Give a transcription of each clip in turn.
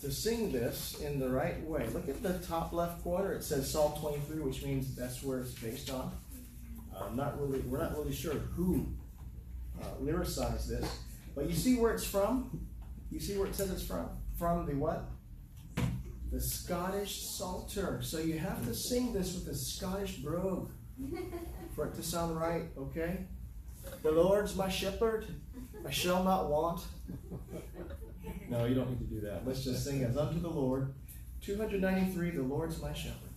to sing this in the right way. Look at the top left corner. It says Psalm 23, which means that's where it's based on. Uh, not really, we're not really sure who uh, lyricized this, but you see where it's from. You see where it says it's from. From the what? The Scottish Psalter. So you have to sing this with a Scottish brogue for it to sound right. Okay. The Lord's my shepherd; I shall not want. No, you don't need to do that. Let's just sing as unto the Lord. 293, the Lord's my shepherd.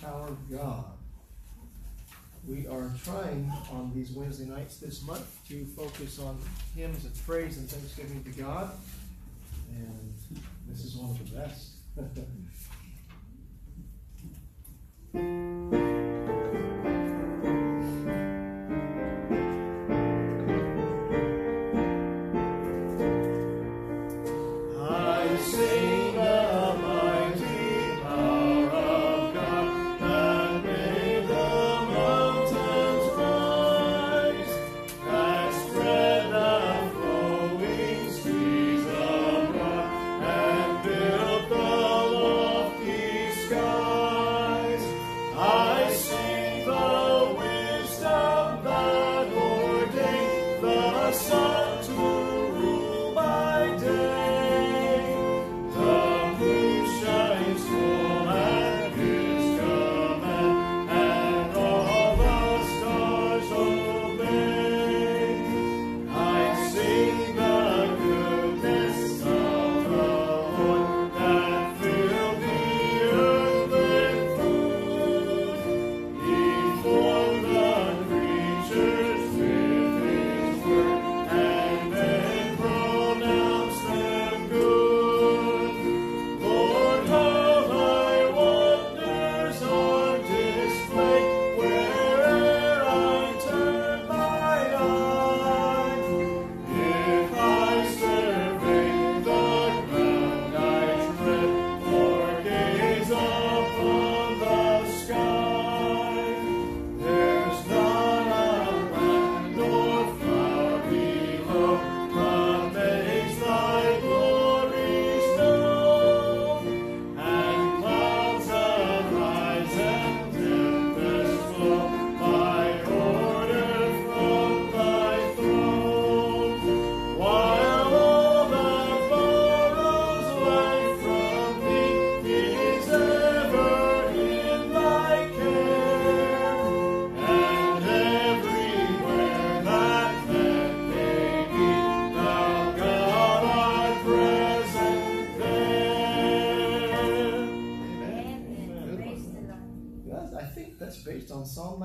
Power of God. We are trying on these Wednesday nights this month to focus on hymns of praise and thanksgiving to God. And this is one of the best.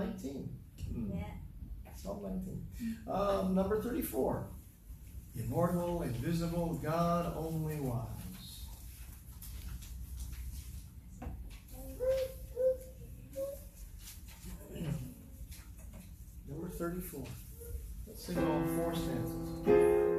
19. Hmm. Yeah. Psalm 19. Um, number 34. Immortal, invisible, God only wise. Number 34. Let's sing all four stanzas.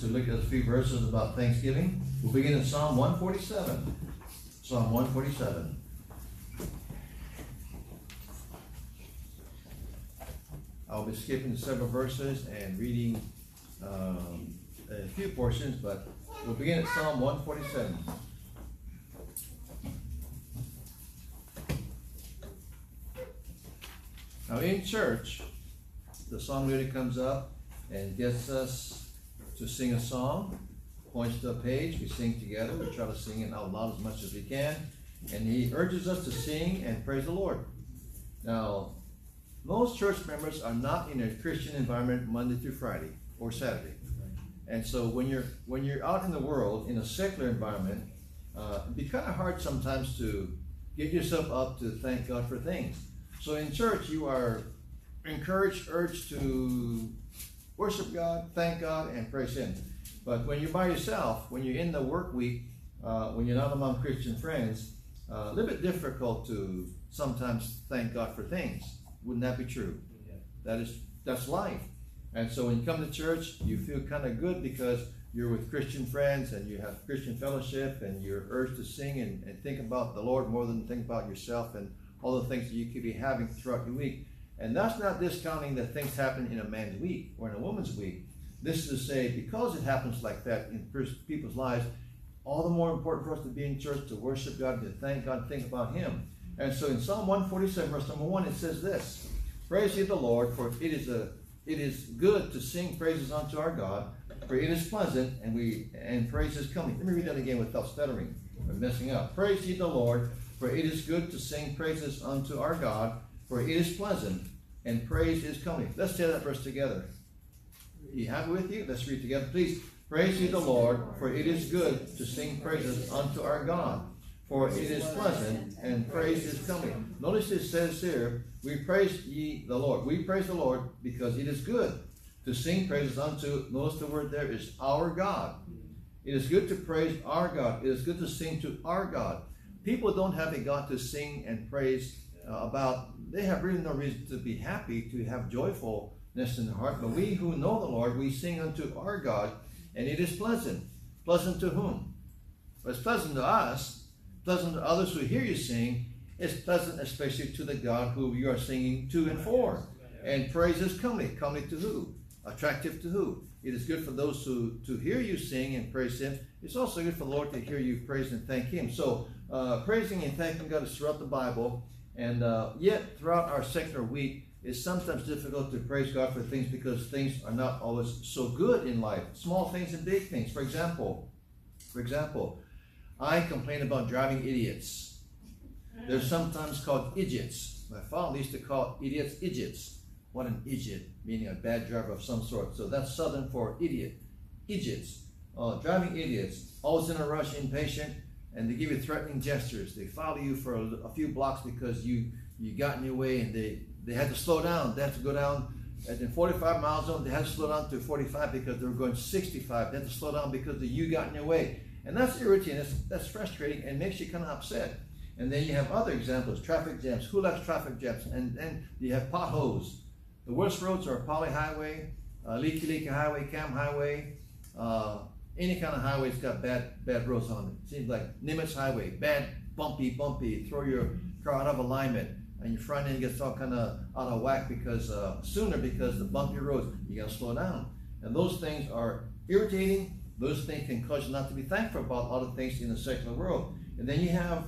To look at a few verses about Thanksgiving. We'll begin in Psalm 147. Psalm 147. I'll be skipping several verses and reading um, a few portions, but we'll begin at Psalm 147. Now, in church, the song leader comes up and gets us to sing a song, points to a page, we sing together, we try to sing it out loud as much as we can, and he urges us to sing and praise the Lord. Now, most church members are not in a Christian environment Monday through Friday or Saturday. And so when you're when you're out in the world in a secular environment, uh, it'd be kind of hard sometimes to get yourself up to thank God for things. So in church, you are encouraged, urged to worship God, thank God, and praise Him. But when you're by yourself, when you're in the work week, uh, when you're not among Christian friends, uh, a little bit difficult to sometimes thank God for things. Wouldn't that be true? Yeah. That is that's life. And so when you come to church, you feel kind of good because you're with Christian friends and you have Christian fellowship and you're urged to sing and, and think about the Lord more than think about yourself and all the things that you could be having throughout your week. And that's not discounting that things happen in a man's week or in a woman's week. This is to say, because it happens like that in people's lives, all the more important for us to be in church, to worship God, to thank God, think about Him. And so in Psalm 147, verse number 1, it says this Praise ye the Lord, for it is a it is good to sing praises unto our God, for it is pleasant, and we and praise is comely. Let me read that again without stuttering or messing up. Praise ye the Lord, for it is good to sing praises unto our God, for it is pleasant, and praise is comely. Let's say that verse together. You have it with you? Let's read together. Please praise ye the Lord, for it is good to sing praises unto our God, for it is pleasant, and praise is comely. Notice it says here, we praise ye the Lord. We praise the Lord because it is good to sing praises unto, notice the word there is our God. It is good to praise our God. It is good to sing to our God. People don't have a God to sing and praise about. They have really no reason to be happy, to have joyfulness in their heart. But we who know the Lord, we sing unto our God, and it is pleasant. Pleasant to whom? Well, it's pleasant to us, pleasant to others who hear you sing. It's pleasant especially to the God who you are singing to and for. And praise is comely. Comely to who? Attractive to who? It is good for those who to hear you sing and praise Him. It's also good for the Lord to hear you praise and thank Him. So uh, praising and thanking God is throughout the Bible, and uh, yet throughout our secular week, it's sometimes difficult to praise God for things because things are not always so good in life. Small things and big things. For example, for example, I complain about driving idiots. They're sometimes called idiots. My father used to call idiots idiots. What an idiot, meaning a bad driver of some sort. So that's Southern for idiot. Idiots. Uh, driving idiots, always in a rush, impatient, and they give you threatening gestures. They follow you for a, a, few blocks because you you got in your way, and they they had to slow down. They had to go down at the 45 mile zone. They had to slow down to 45 because they were going 65. They had to slow down because the you got in your way, and that's irritating. That's, that's frustrating and makes you kind of upset. And then you have other examples: traffic jams. Who likes traffic jams? And then you have potholes. The worst roads are Pali Highway, uh, Likelike Highway, Kam Highway. Uh, any kind of highway's got bad bad roads on it. Seems like Nimitz Highway, bad, bumpy, bumpy. Throw your car out of alignment, and your front end gets all kind of out of whack because uh, sooner because the bumpy roads. You got to slow down, and those things are irritating. Those things can cause you not to be thankful about other things in the secular world. And then you have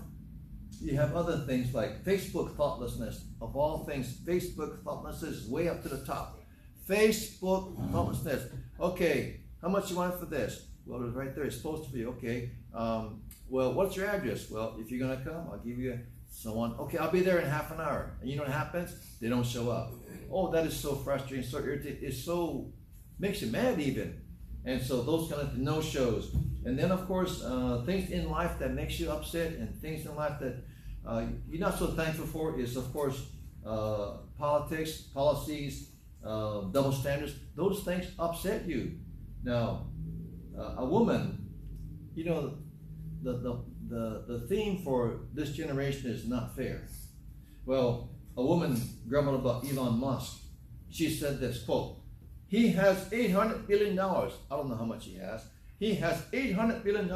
you have other things like Facebook thoughtlessness. Of all things, Facebook thoughtlessness is way up to the top. Facebook thoughtlessness. Okay, how much you want for this? Well, it's right there. It's supposed to be okay. Um, well, what's your address? Well, if you're gonna come, I'll give you someone. Okay, I'll be there in half an hour. And you know what happens? They don't show up. Oh, that is so frustrating, so irritating. It's so makes you mad even. And so those kind of no shows. And then of course uh, things in life that makes you upset and things in life that uh, you're not so thankful for is of course uh, politics, policies, uh, double standards. Those things upset you. Now, uh, a woman, you know, the, the, the, the theme for this generation is not fair. Well, a woman grumbled about Elon Musk. She said this quote, he has $800 billion. I don't know how much he has. He has $800 billion.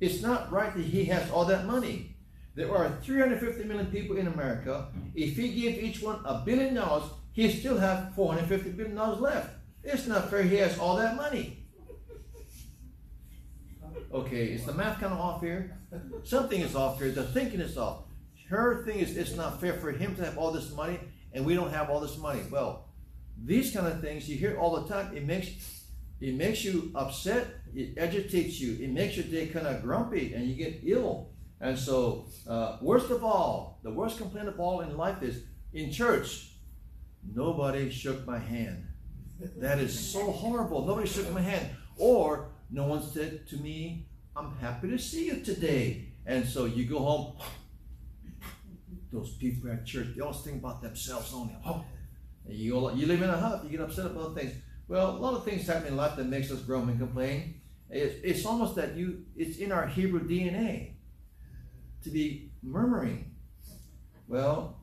It's not right that he has all that money. There are 350 million people in America. If he gives each one a billion dollars, he still have 450 billion dollars left. It's not fair he has all that money. Okay, is the math kind of off here? Something is off here. The thinking is off. Her thing is it's not fair for him to have all this money and we don't have all this money. Well, these kind of things you hear all the time. It makes it makes you upset. It agitates you. It makes your day kind of grumpy, and you get ill. And so, uh, worst of all, the worst complaint of all in life is in church. Nobody shook my hand. That is so horrible. Nobody shook my hand, or no one said to me, "I'm happy to see you today." And so you go home. Those people at church, they always think about themselves only. You, you live in a hut, you get upset about things. Well, a lot of things happen in life that makes us groan and complain. It's, it's almost that you, it's in our Hebrew DNA to be murmuring. Well,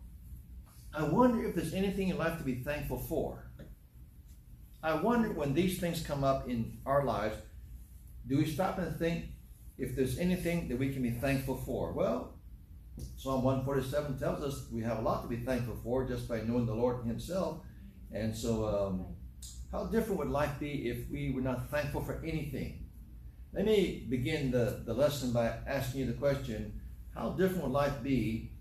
I wonder if there's anything in life to be thankful for. I wonder when these things come up in our lives, do we stop and think if there's anything that we can be thankful for? Well, Psalm 147 tells us we have a lot to be thankful for just by knowing the Lord Himself. And so, um, how different would life be if we were not thankful for anything? Let me begin the, the lesson by asking you the question How different would life be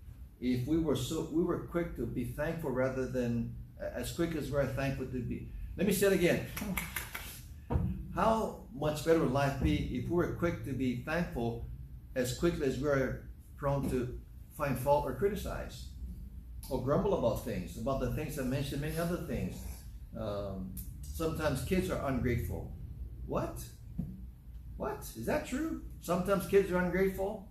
if we were so we were quick to be thankful rather than as quick as we're thankful to be? Let me say it again. How much better would life be if we were quick to be thankful as quickly as we're prone to find fault or criticize or grumble about things, about the things I mentioned, many other things. Um, sometimes kids are ungrateful. What? What? Is that true? Sometimes kids are ungrateful?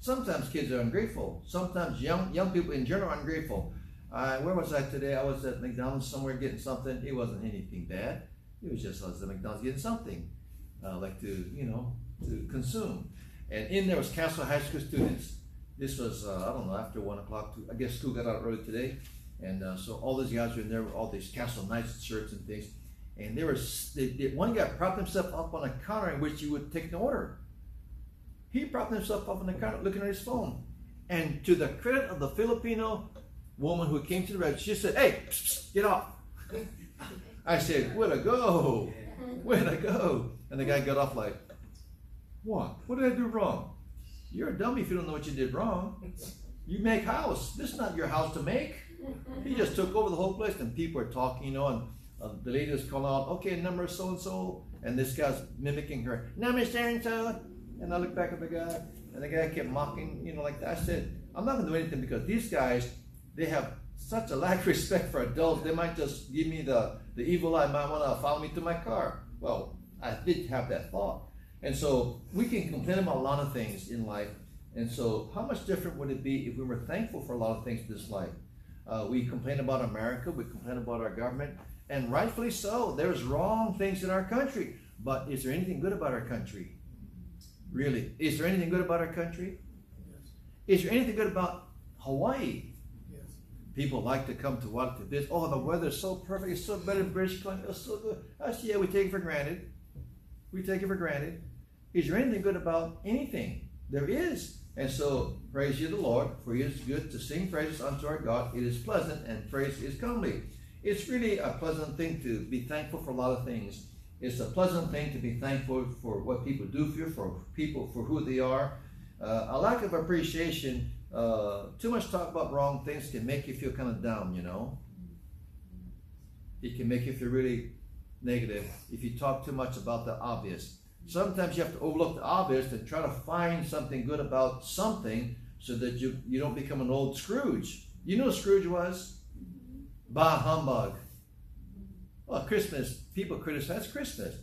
Sometimes kids are ungrateful. Sometimes young young people in general are ungrateful. Uh, where was I today? I was at McDonald's somewhere getting something. It wasn't anything bad. It was just I was at McDonald's getting something, uh, like to you know to consume. And in there was Castle High School students. This was uh, I don't know after one o'clock. I guess school got out early today, and uh, so all these guys were in there with all these Castle Knights shirts and things. And there was they, they, one guy propped himself up on a counter in which he would take an order. He propped himself up on the counter looking at his phone. And to the credit of the Filipino woman who came to the register, she said, Hey, get off. I said, Where to go? Where to go? And the guy got off like, What? What did I do wrong? You're a dummy if you don't know what you did wrong. You make house. This is not your house to make. He just took over the whole place, and people are talking, you know, and uh, the lady is calling out, okay, number so and so, and this guy's mimicking her, number so and so. And I look back at the guy, and the guy kept mocking, you know, like that. I said, I'm not gonna do anything because these guys, they have such a lack of respect for adults. They might just give me the, the evil eye, might wanna follow me to my car. Well, I did have that thought. And so we can complain about a lot of things in life. And so, how much different would it be if we were thankful for a lot of things in this life? Uh, we complain about America, we complain about our government, and rightfully so. There's wrong things in our country. But is there anything good about our country? Really? Is there anything good about our country? Yes. Is there anything good about Hawaii? Yes. People like to come to what to visit. Oh, the weather's so perfect. It's so better than British Columbia. It's so good. Say, yeah, we take it for granted. We take it for granted. Is there anything good about anything? There is. And so, praise ye the Lord, for it is good to sing praises unto our God. It is pleasant, and praise is comely. It's really a pleasant thing to be thankful for a lot of things. It's a pleasant thing to be thankful for what people do for you, for people, for who they are. Uh, a lack of appreciation, uh, too much talk about wrong things can make you feel kind of down, you know. It can make you feel really negative if you talk too much about the obvious. Sometimes you have to overlook the obvious and try to find something good about something so that you, you don't become an old Scrooge. You know Scrooge was? Bah humbug. Well, Christmas, people criticize Christmas.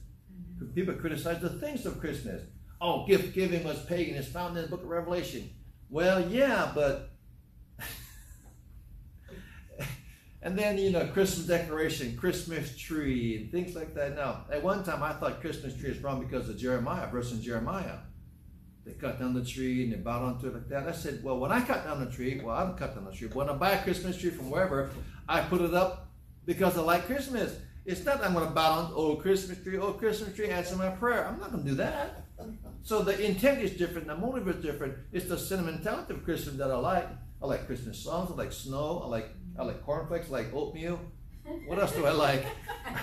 People criticize the things of Christmas. Oh, gift giving was pagan. It's found in the book of Revelation. Well, yeah, but. And then, you know, Christmas decoration, Christmas tree, and things like that. Now, at one time I thought Christmas tree is wrong because of Jeremiah, verse in Jeremiah. They cut down the tree and they bowed onto it like that. I said, well, when I cut down the tree, well, I don't cut down the tree. When I buy a Christmas tree from wherever, I put it up because I like Christmas. It's not that I'm going to bow on, oh, Christmas tree, oh, Christmas tree, answer my prayer. I'm not going to do that. So the intent is different, the motive is different. It's the sentimentality of Christmas that I like. I like Christmas songs, I like snow, I like I like cornflakes, I like oatmeal. What else do I like?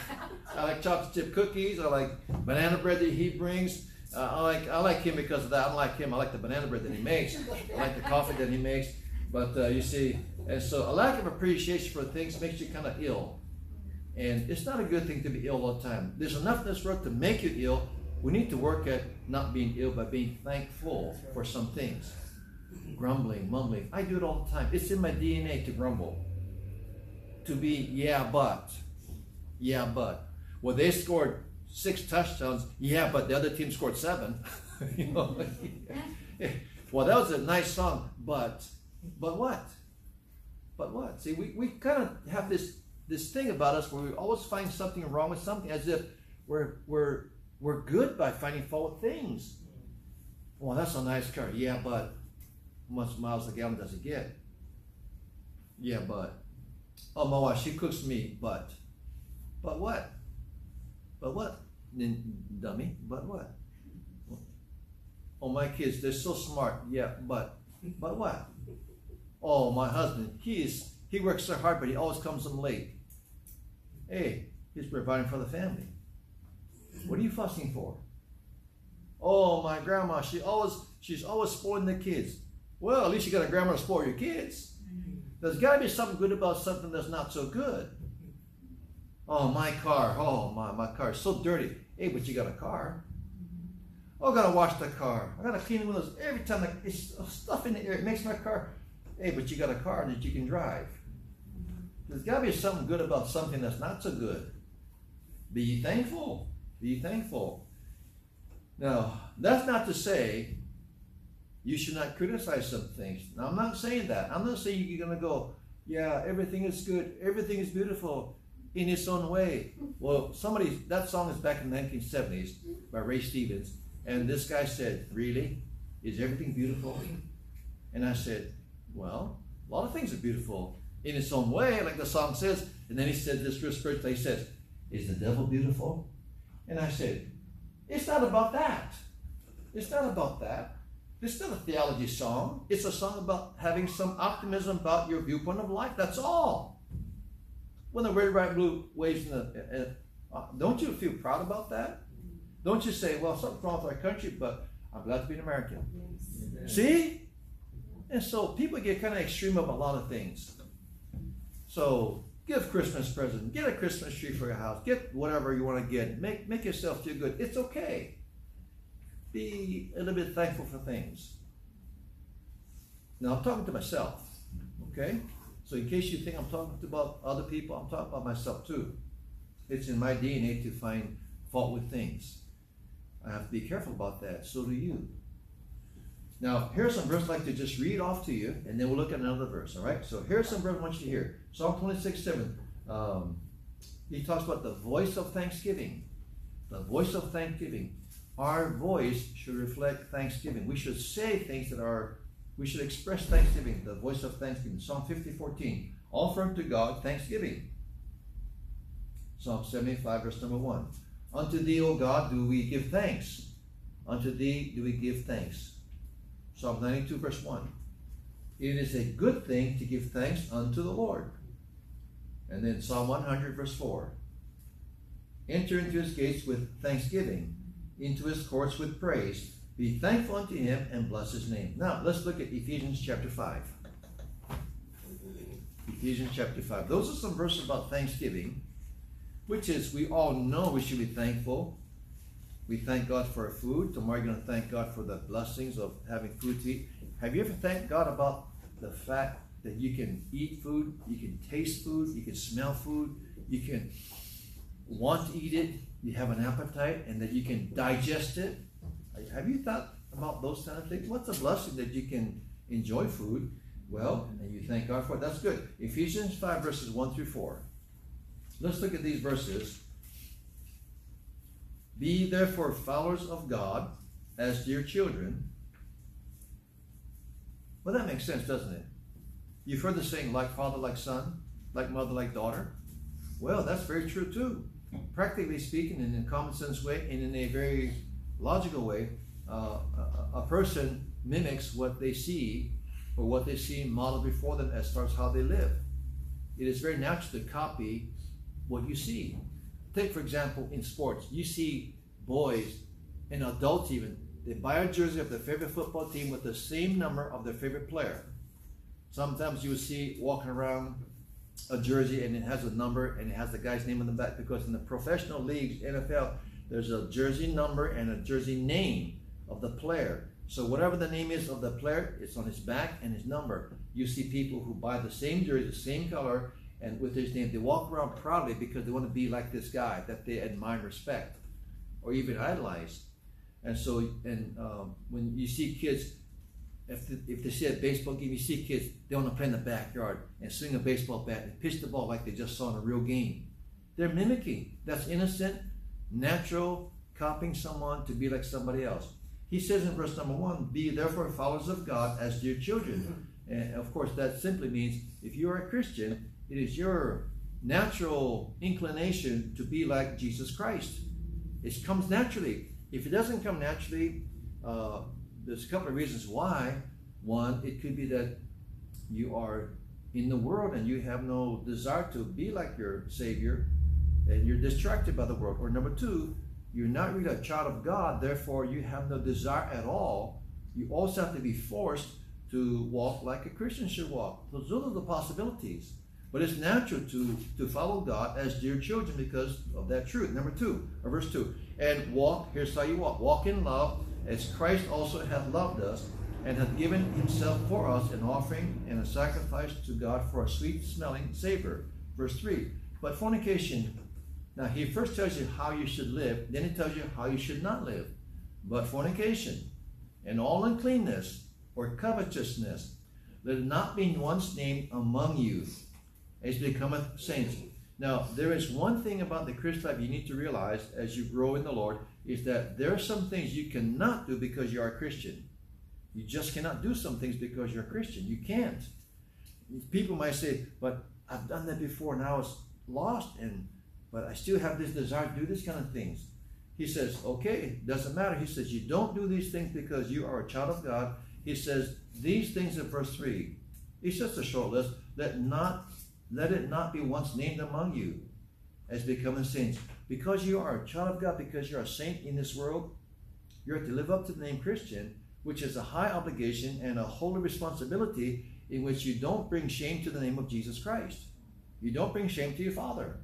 I like chocolate chip cookies, I like banana bread that he brings. Uh, I like I like him because of that. I don't like him. I like the banana bread that he makes. I like the coffee that he makes. But uh, you see, and so a lack of appreciation for things makes you kind of ill. And it's not a good thing to be ill all the time. There's enough in this world to make you ill. We need to work at not being ill by being thankful for some things. Grumbling, mumbling. I do it all the time. It's in my DNA to grumble. To be, yeah, but. Yeah, but. Well, they scored six touchdowns. Yeah, but the other team scored seven. you know? well, that was a nice song, but. But what? But what? See, we, we kind of have this this thing about us where we always find something wrong with something as if we're we're we're good by finding fault with things. Well, that's a nice car. Yeah, but much miles a gallon does it get? Yeah, but oh my wife, she cooks me, but but what? But what? Dummy, but what? Oh my kids, they're so smart. Yeah, but but what? Oh my husband, he is he works so hard, but he always comes home late. Hey, he's providing for the family. What are you fussing for? Oh, my grandma, she always she's always spoiling the kids. Well, at least you got a grandma to spoil your kids. There's got to be something good about something that's not so good. Oh, my car. Oh, my, my car is so dirty. Hey, but you got a car. Oh, I gotta wash the car. I gotta clean the windows every time. Like, it's stuff in the air. It makes my car. Hey, but you got a car that you can drive. There's got to be something good about something that's not so good. Be thankful. Be thankful. Now, that's not to say You should not criticize some things. Now, I'm not saying that. I'm not saying you're going to go, yeah, everything is good, everything is beautiful in its own way. Well, somebody, that song is back in the 1970s by Ray Stevens, and this guy said, Really? Is everything beautiful? And I said, Well, a lot of things are beautiful in its own way, like the song says. And then he said this real spiritual, he says, Is the devil beautiful? And I said, It's not about that. It's not about that. It's not a theology song. It's a song about having some optimism about your viewpoint of life. That's all. When the red, white, blue waves in the, uh, uh, don't you feel proud about that? Don't you say, well, something's wrong with our country, but I'm glad to be an American. Yes. See? And so people get kind of extreme about a lot of things. So give Christmas present, get a Christmas tree for your house, get whatever you want to get, make make yourself feel good. It's okay. Be a little bit thankful for things. Now I'm talking to myself, okay? So in case you think I'm talking about other people, I'm talking about myself too. It's in my DNA to find fault with things. I have to be careful about that. So do you. Now, here's some verse I'd like to just read off to you, and then we'll look at another verse, all right? So here's some verse I want you to hear. Psalm 26, 7. Um, he talks about the voice of thanksgiving. The voice of thanksgiving. Our voice should reflect thanksgiving. We should say things that are, we should express thanksgiving, the voice of thanksgiving. Psalm 50, 14. Offer unto God thanksgiving. Psalm 75, verse number 1. Unto thee, O God, do we give thanks. Unto thee do we give thanks. Psalm 92, verse 1. It is a good thing to give thanks unto the Lord. And then Psalm 100, verse 4. Enter into his gates with thanksgiving, into his courts with praise. Be thankful unto him and bless his name. Now, let's look at Ephesians chapter 5. Ephesians chapter 5. Those are some verses about thanksgiving which is we all know we should be thankful. We thank God for our food. Tomorrow you're going to thank God for the blessings of having food to eat. Have you ever thanked God about the fact that you can eat food, you can taste food, you can smell food, you can want to eat it, you have an appetite, and that you can digest it? Have you thought about those kind of things? What's a blessing that you can enjoy food? Well, and you thank God for it. That's good. Ephesians 5, verses 1 through 4. Let's look at these verses. Be therefore followers of God as dear children. Well, that makes sense, doesn't it? You've heard the saying, like father, like son, like mother, like daughter. Well, that's very true too. Practically speaking, in a common sense way, and in a very logical way, uh, a, a person mimics what they see or what they see modeled before them as far as how they live. It is very natural to copy what you see. Take, for example, in sports, you see boys and adults even, they buy a jersey of their favorite football team with the same number of their favorite player. Sometimes you see walking around a jersey and it has a number and it has the guy's name on the back because in the professional leagues, NFL, there's a jersey number and a jersey name of the player. So whatever the name is of the player, it's on his back and his number. You see people who buy the same jersey, the same color, and with his name. They walk around proudly because they want to be like this guy that they admire respect or even idolize. And so, and um, when you see kids, if, the, if they see a baseball game, you see kids, they want to play in the backyard and swing a baseball bat and pitch the ball like they just saw in a real game. They're mimicking. That's innocent, natural, copying someone to be like somebody else. He says in verse number one, Be therefore followers of God as dear children. And of course, that simply means if you are a Christian, it is your natural inclination to be like Jesus Christ. It comes naturally. If it doesn't come naturally, uh, there's a couple of reasons why. One, it could be that you are in the world and you have no desire to be like your Savior and you're distracted by the world. Or number two, you're not really a child of God, therefore you have no desire at all. You also have to be forced to walk like a Christian should walk. Those are the possibilities. But it's natural to, to follow God as dear children because of that truth. Number two, verse two, and walk, here's how you walk. Walk in love as Christ also hath loved us and hath given himself for us an offering and a sacrifice to God for a sweet smelling savor. Verse three, but fornication, now he first tells you how you should live, then he tells you how you should not live. But fornication and all uncleanness or covetousness. Let it not be once named among you as becometh saints. Now, there is one thing about the Christian life you need to realize as you grow in the Lord is that there are some things you cannot do because you are a Christian. You just cannot do some things because you're a Christian. You can't. People might say, but I've done that before and I was lost and but I still have this desire to do this kind of things. He says, okay, doesn't matter. He says, you don't do these things because you are a child of God. He says, these things in verse 3. It's just a short list. Let not let it not be once named among you as becoming saints. Because you are a child of God, because you're a saint in this world, you're to live up to the name Christian, which is a high obligation and a holy responsibility in which you don't bring shame to the name of Jesus Christ. You don't bring shame to your Father.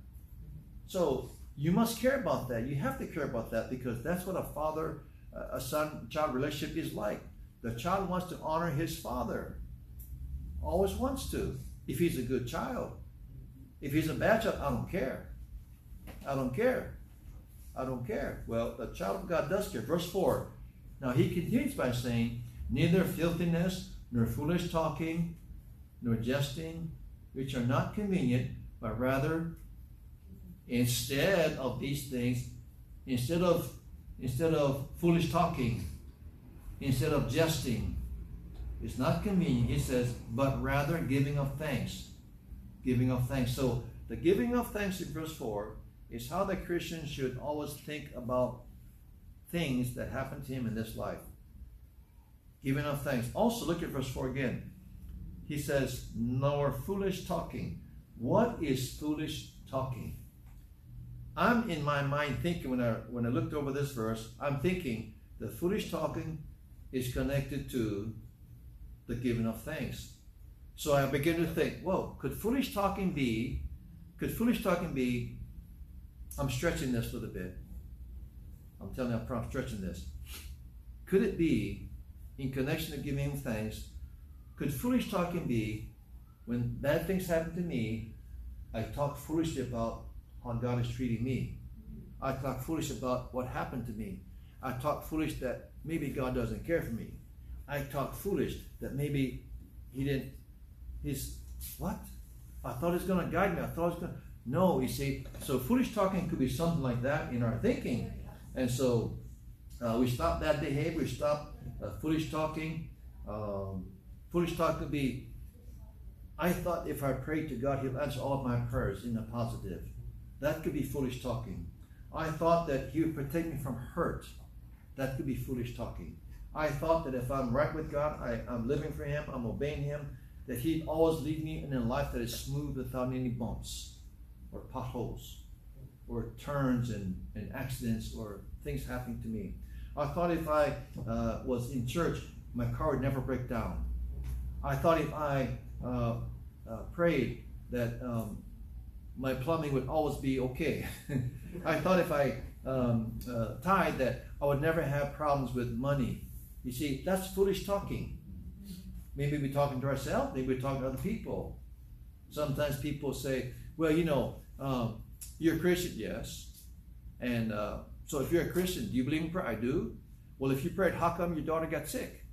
So you must care about that. You have to care about that because that's what a father, a son child relationship is like. The child wants to honor his father, always wants to, if he's a good child. If he's a bad child, I don't care. I don't care. I don't care. Well, the child of God does care. Verse 4. Now he continues by saying, Neither filthiness, nor foolish talking, nor jesting, which are not convenient, but rather instead of these things, instead of instead of foolish talking, instead of jesting, it's not convenient. He says, but rather giving of thanks. Giving of thanks. So the giving of thanks in verse 4 is how the Christian should always think about things that happen to him in this life. Giving of thanks. Also, look at verse 4 again. He says, nor foolish talking. What is foolish talking? I'm in my mind thinking when I when I looked over this verse, I'm thinking the foolish talking is connected to the giving of thanks. So I begin to think, whoa, could foolish talking be, could foolish talking be, I'm stretching this a little bit. I'm telling you, I'm stretching this. Could it be, in connection to giving thanks, could foolish talking be, when bad things happen to me, I talk foolishly about how God is treating me. I talk foolish about what happened to me. I talk foolish that maybe God doesn't care for me. I talk foolish that maybe he didn't, he's, what? I thought he's going to guide me. I thought he's going to, no, you see. So foolish talking could be something like that in our thinking. And so uh, we stop that behavior. We stop uh, foolish talking. Um, foolish talk could be, I thought if I prayed to God, he'll answer all of my prayers in the positive. That could be foolish talking. I thought that he would protect me from hurt. That could be foolish talking. I thought that if I'm right with God, I, am living for him, I'm obeying him, that he'd always lead me in a life that is smooth without any bumps or potholes or turns and, and accidents or things happening to me. I thought if I uh, was in church, my car would never break down. I thought if I uh, uh, prayed that um, my plumbing would always be okay. I thought if I um, uh, tied that I would never have problems with money. You see, that's foolish talking. Maybe we're talking to ourselves, maybe we're talking to other people. Sometimes people say, well, you know, um, you're a Christian, yes. And uh, so if you're a Christian, do you believe in prayer? I do. Well, if you prayed, how come your daughter got sick?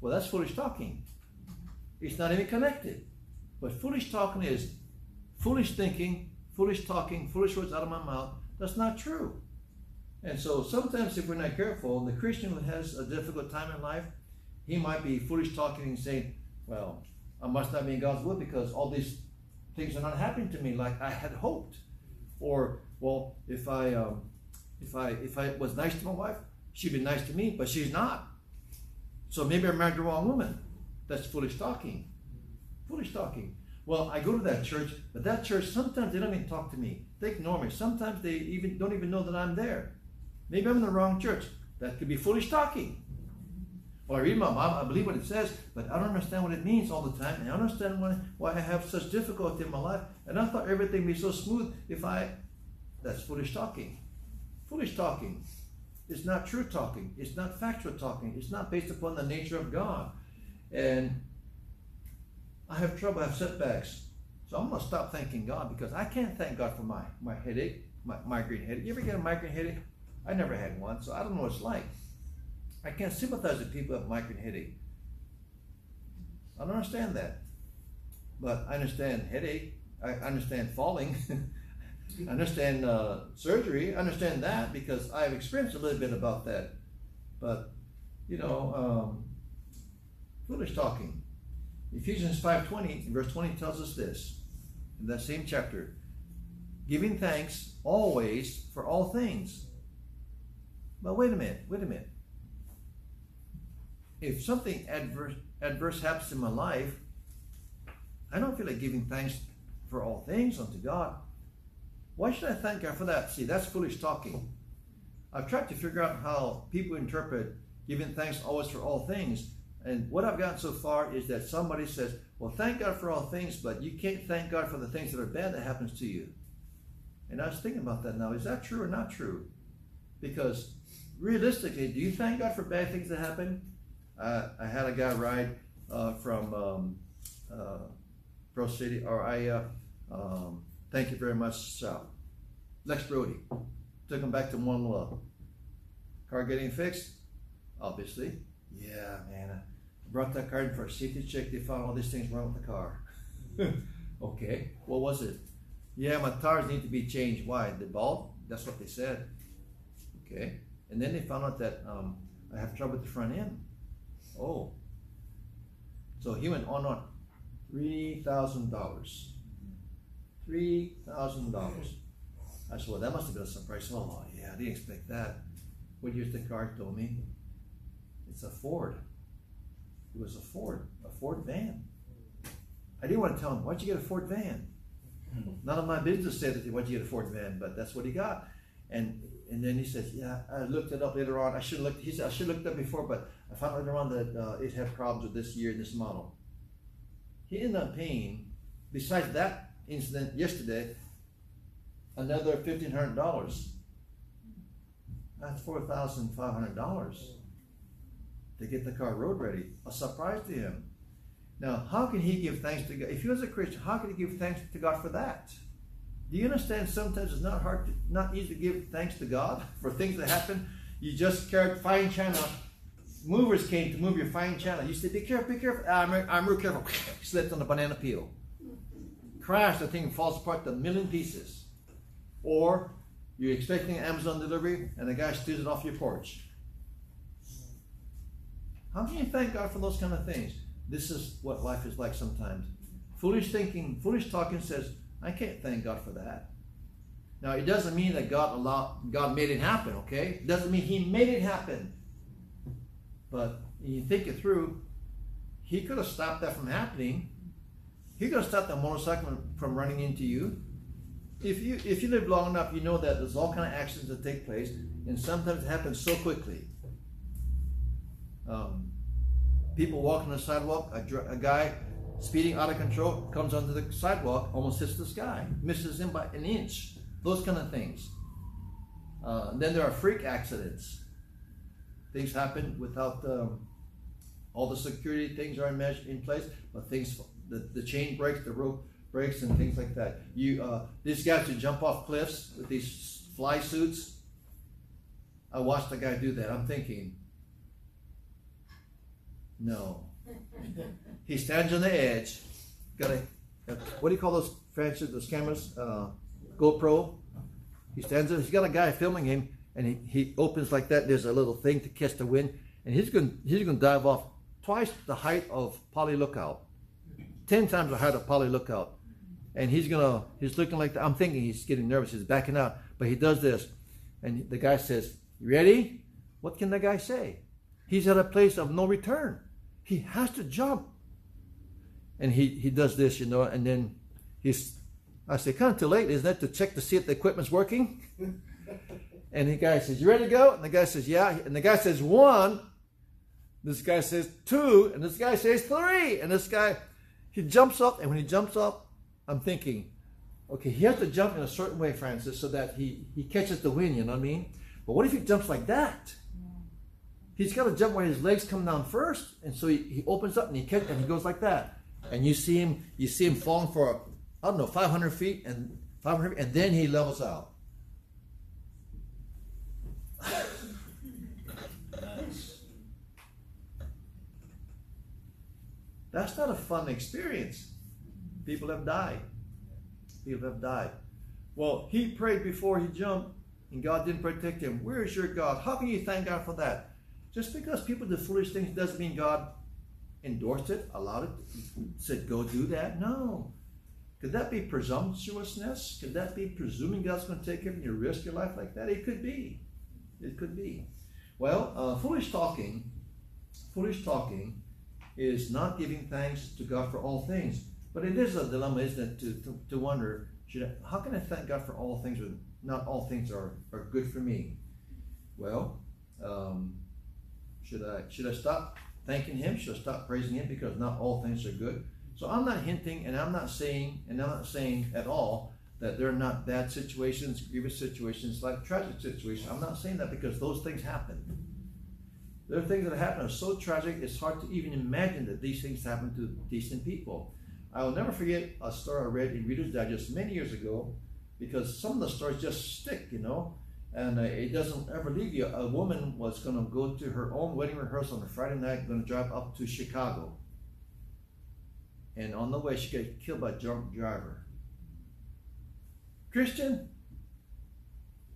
Well, that's foolish talking. It's not even connected. But foolish talking is foolish thinking, foolish talking, foolish words out of my mouth. That's not true. And so sometimes if we're not careful, the Christian who has a difficult time in life, he might be foolish talking and saying, well, I must not be in God's will because all these things are not happening to me like I had hoped. Or, well, if I um, if I if I was nice to my wife, she'd be nice to me, but she's not. So maybe I married the wrong woman. That's foolish talking. Foolish talking. Well, I go to that church, but that church sometimes they don't even talk to me. They ignore me. Sometimes they even don't even know that I'm there. Maybe I'm in the wrong church. That could be foolish talking. Well, I read my Bible, I believe what it says, but I don't understand what it means all the time. And I understand why, why I have such difficulty in my life. And I thought everything would be so smooth if I. That's foolish talking. Foolish talking. It's not true talking. It's not factual talking. It's not based upon the nature of God. And I have trouble, I have setbacks. So I'm going to stop thanking God because I can't thank God for my, my headache, my migraine headache. You ever get a migraine headache? I never had one, so I don't know what it's like. I can't sympathize with people who have migraine headache. I don't understand that. But I understand headache. I understand falling. I understand uh, surgery. I understand that because I've experienced a little bit about that. But, you know, um, foolish talking. Ephesians 5.20, verse 20 tells us this in that same chapter. Giving thanks always for all things. But wait a minute, wait a minute. If something adverse adverse happens in my life, I don't feel like giving thanks for all things unto God. Why should I thank God for that? See, that's foolish talking. I've tried to figure out how people interpret giving thanks always for all things. And what I've gotten so far is that somebody says, Well, thank God for all things, but you can't thank God for the things that are bad that happens to you. And I was thinking about that now. Is that true or not true? Because realistically, do you thank God for bad things that happen? Uh, I had a guy ride uh, from um, uh, Pearl City, or I, uh, um, thank you very much, South. Lex Brodie. Took him back to One Love. Car getting fixed? Obviously. Yeah, man. I brought that car in for a safety check. They found all these things wrong with the car. okay, what was it? Yeah, my tires need to be changed. Why? The bulb? That's what they said. Okay. And then they found out that um, I have trouble with the front end. Oh. So he went on on three thousand dollars. Three thousand dollars. I said, well, that must have been a surprise. Oh, yeah, I didn't expect that. What year's the car told me? It's a Ford. It was a Ford, a Ford van. I didn't want to tell him, why'd you get a Ford van? None of my business said that why'd you get a Ford van, but that's what he got. And and then he says, yeah, I looked it up later on. I should look. He said I should have looked up before, but I found later on that uh, it had problems with this year, this model. He ended up paying, besides that incident yesterday, another fifteen hundred dollars. That's four thousand five hundred dollars to get the car road ready. A surprise to him. Now, how can he give thanks to God? If he was a Christian, how can he give thanks to God for that? Do you understand? Sometimes it's not hard, to, not easy to give thanks to God for things that happen. You just fine china. Movers came to move your fine china. You said, "Be careful, be careful." Ah, I'm, I'm real careful. Slipped on the banana peel. Crash. The thing falls apart to a million pieces. Or you're expecting Amazon delivery and the guy steals it off your porch. How can you thank God for those kind of things? This is what life is like sometimes. Foolish thinking, foolish talking says, I can't thank God for that. Now it doesn't mean that God allowed God made it happen, okay? It doesn't mean He made it happen. But you think it through, He could have stopped that from happening. He could have stopped the motorcycle from running into you. If you if you live long enough, you know that there's all kind of accidents that take place, and sometimes it happens so quickly. Um, people walk on the sidewalk, a, dr- a guy speeding out of control comes onto the sidewalk, almost hits this guy, misses him by an inch. Those kind of things. Uh, then there are freak accidents. Things happen without um, all the security things are in, in place, but things the, the chain breaks, the rope breaks, and things like that. You uh, these guys who jump off cliffs with these fly suits. I watched a guy do that. I'm thinking, no. he stands on the edge. Got a, a what do you call those fancy those cameras? Uh, GoPro. He stands there. He's got a guy filming him, and he, he opens like that. There's a little thing to catch the wind, and he's going he's going to dive off twice the height of Pali Lookout, ten times the height of Pali Lookout, and he's gonna he's looking like that. I'm thinking he's getting nervous. He's backing out, but he does this, and the guy says, "You ready?" What can the guy say? He's at a place of no return. He has to jump. And he, he does this, you know, and then he's, I say, kind of too late, isn't it, to check to see if the equipment's working? and the guy says, You ready to go? And the guy says, Yeah. And the guy says, One. This guy says, Two. And this guy says, Three. And this guy, he jumps up, and when he jumps up, I'm thinking, okay, he has to jump in a certain way, Francis, so that he, he catches the wind, you know what I mean? But what if he jumps like that? he's got to jump where his legs come down first, and so he, he opens up and he catch, and he goes like that, and you see him you see him falling for I don't know 500 feet and 500, and then he levels out. That's, that's not a fun experience. People have died. People have died. Well, he prayed before he jumped, and God didn't protect him. Where is your God? How can you thank God for that? Just because people do foolish things doesn't mean God endorsed it, allowed it, said, go do that. No. Could that be presumptuousness? Could that be presuming God's going to take care of you and risk your life like that? It could be. It could be. Well, uh, foolish talking, foolish talking is not giving thanks to God for all things. But it is a dilemma, isn't it, to, to, to wonder, should I, how can I thank God for all things when not all things are, are good for me? Well, um, should I should I stop thanking Him? Should I stop praising Him because not all things are good? So I'm not hinting, and I'm not saying, and I'm not saying at all that they're not bad situations, grievous situations, like tragic situations. I'm not saying that because those things happen. There are things that happen are so tragic, it's hard to even imagine that these things happen to decent people. I will never forget a story I read in Reader's Digest many years ago because some of the stories just stick, you know, and uh, it doesn't ever leave you. A woman was going to go to her own wedding rehearsal on a Friday night, going to drive up to Chicago. And on the way, she got killed by a drunk driver. Christian,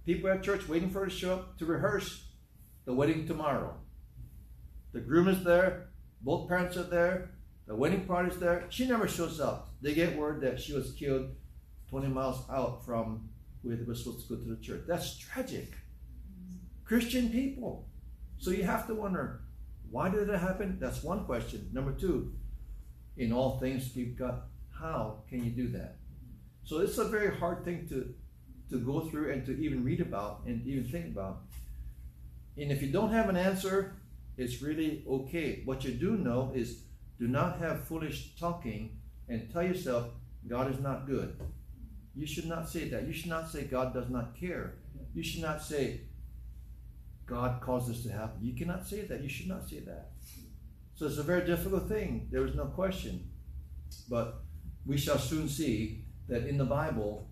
people at church waiting for her to show up to rehearse the wedding tomorrow. The groom is there, both parents are there, the wedding party's there. She never shows up. They get word that she was killed 20 miles out from where they were supposed to go to the church. That's tragic. Christian people. So you have to wonder, why did it happen? That's one question. Number two, in all things we've got, how can you do that? So it's a very hard thing to, to go through and to even read about and even think about. And if you don't have an answer, it's really okay. What you do know is do not have foolish talking and tell yourself God is not good. You should not say that. You should not say God does not care. You should not say God caused this to happen. You cannot say that. You should not say that. So it's a very difficult thing. There is no question. But we shall soon see that in the Bible,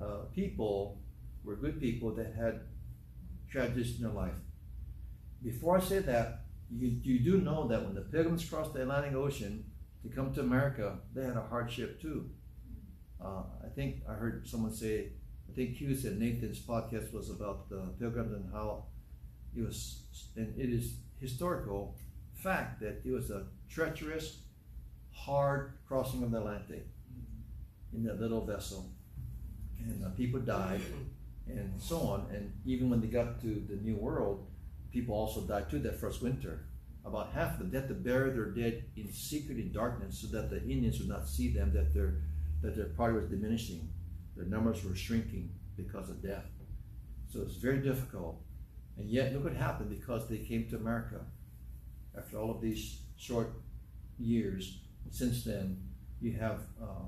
uh, people were good people that had their life. Before I say that, you, you do know that when the pilgrims crossed the Atlantic Ocean to come to America, they had a hardship too. Uh, I think I heard someone say, I think Hugh said Nathan's podcast was about the pilgrims and how it was, and it is historical fact that it was a treacherous, hard crossing of the Atlantic in that little vessel. And uh, people died and so on. And even when they got to the New World, people also died too that first winter. About half of them they had to bury their dead in secret in darkness so that the Indians would not see them, that their that their party was diminishing. Their numbers were shrinking because of death. So it's very difficult. And yet look what happened because they came to America. After all of these short years, since then, you have uh,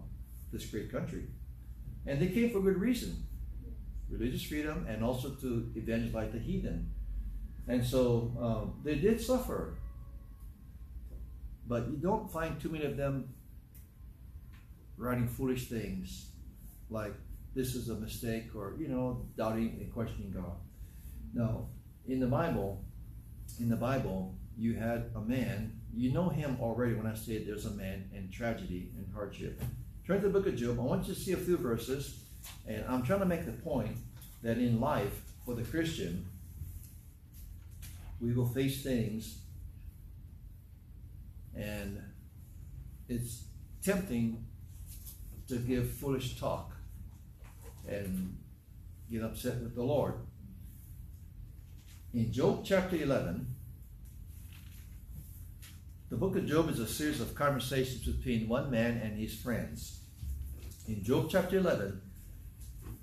this great country. And they came for good reason religious freedom and also to evangelize the heathen. And so um, they did suffer. But you don't find too many of them writing foolish things like this is a mistake or, you know, doubting and questioning God. No, in the Bible, in the Bible, you had a man, you know him already when I say there's a man in tragedy and hardship. Turn to the book of Job. I want you to see a few verses, and I'm trying to make the point that in life, for the Christian, we will face things, and it's tempting to give foolish talk and get upset with the Lord. In Job chapter 11, the book of Job is a series of conversations between one man and his friends. In Job chapter 11,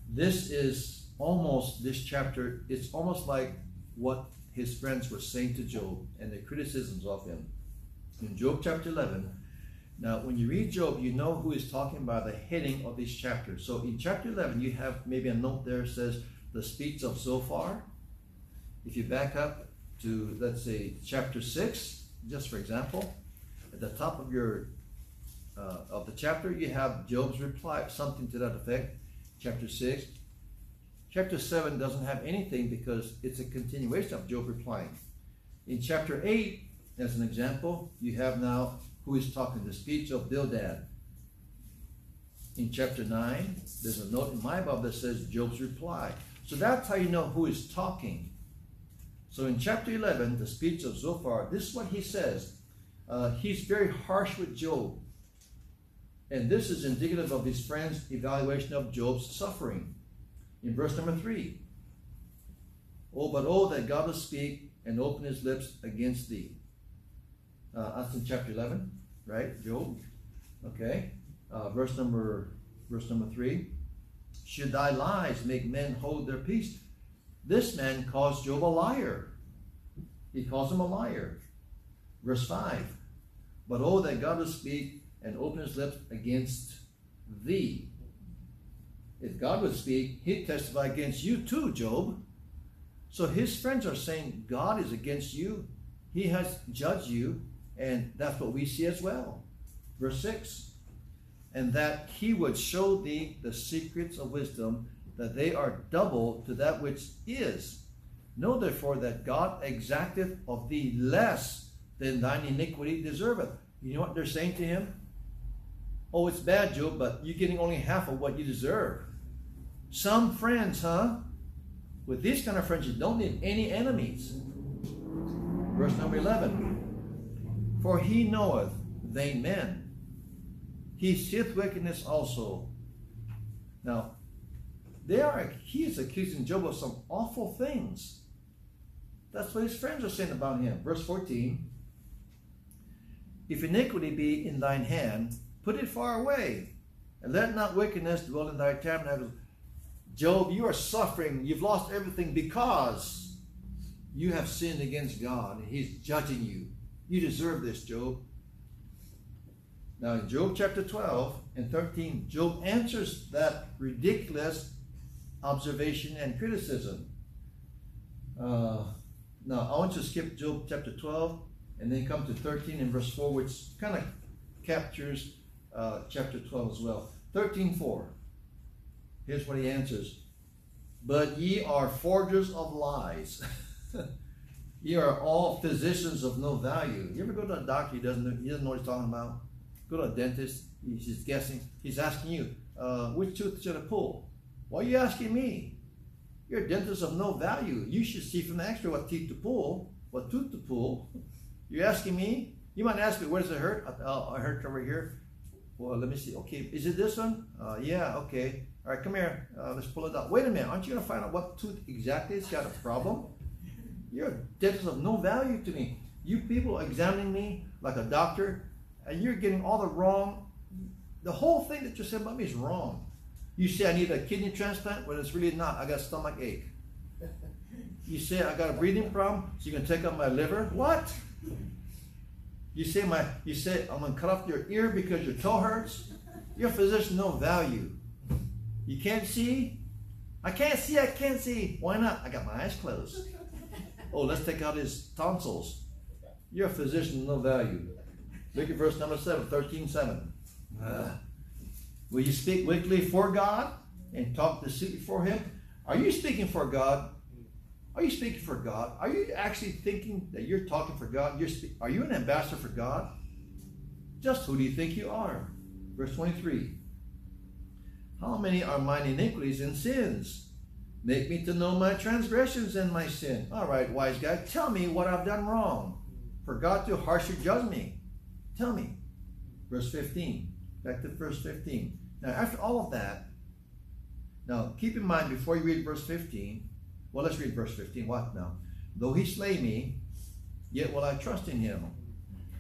this is almost, this chapter, it's almost like what his friends were saying to Job and the criticisms of him. In Job chapter 11, now when you read Job, you know who is talking by the heading of this chapter. So in chapter 11, you have maybe a note there says, the speech of Zophar. If you back up to, let's say, chapter 6, just for example, at the top of your uh, of the chapter, you have Job's reply, something to that effect. Chapter six. Chapter seven doesn't have anything because it's a continuation of Job replying. In chapter eight, as an example, you have now who is talking, the speech of Bildad. In chapter 9, there's a note in my Bible that says Job's reply. So that's how you know who is talking. So in chapter 11, the speech of Zophar, this is what he says. Uh, he's very harsh with Job. And this is indicative of his friend's evaluation of Job's suffering. In verse number 3, Oh, but oh, that God will speak and open his lips against thee. Uh, that's in chapter 11, right? Job. Okay. Uh, verse number verse number 3. Should thy lies make men hold their peace? This man calls Job a liar. He calls him a liar. Verse 5. But oh, that God would speak and open his lips against thee. If God would speak, he'd testify against you too, Job. So his friends are saying God is against you. He has judged you, and that's what we see as well. Verse 6 And that he would show thee the secrets of wisdom, that they are double to that which is. Know therefore that God exacteth of thee less than thine iniquity deserveth. You know what they're saying to him? Oh, it's bad, Job, but you're getting only half of what you deserve. Some friends, huh? With this kind of friends, you don't need any enemies. Verse number 11. For he knoweth vain men. He seeth wickedness also. Now, they are he is accusing Job of some awful things. That's what his friends are saying about him. Verse 14. If iniquity be in thine hand, put it far away, and let not wickedness dwell in thy tabernacle. Job, you are suffering. You've lost everything because you have sinned against God, and He's judging you. You deserve this, Job. Now, in Job chapter 12 and 13, Job answers that ridiculous observation and criticism. Uh, now, I want to skip Job chapter 12 and then come to 13 and verse 4, which kind of captures uh, chapter 12 as well. 13 4. Here's what he answers But ye are forgers of lies. ye are all physicians of no value. You ever go to a doctor, he doesn't know, he doesn't know what he's talking about? Go to a dentist, he's guessing. He's asking you, uh, which tooth should I pull? Why are you asking me? You're a dentist of no value. You should see from the x-ray what teeth to pull, what tooth to pull. You're asking me? You might ask me, where does it hurt? I, I hurt over here. Well, let me see. Okay, is it this one? Uh, yeah, okay. All right, come here. Uh, let's pull it out. Wait a minute. Aren't you going to find out what tooth exactly has got a problem? You're a dentist of no value to me. You people examining me like a doctor, and you're getting all the wrong. The whole thing that you said about me is wrong. You say I need a kidney transplant when it's really not. I got stomach ache. You say I got a breathing problem, so you can take out my liver. What? You say my you say I'm gonna cut off your ear because your toe hurts. Your physician no value. You can't see? I can't see, I can't see. Why not? I got my eyes closed. Oh, let's take out his tonsils. You're a physician no value. Look at verse number 7, 13 7. Uh, will you speak wickedly for God and talk deceitfully for him? Are you speaking for God? Are you speaking for God? Are you actually thinking that you're talking for God? You're spe- are you an ambassador for God? Just who do you think you are? Verse 23. How many are mine iniquities and sins? Make me to know my transgressions and my sin. All right, wise guy, tell me what I've done wrong. For God to harshly judge me. Tell me. Verse 15. Back to verse 15. Now, after all of that, now keep in mind before you read verse 15, well, let's read verse 15. What now? Though he slay me, yet will I trust in him.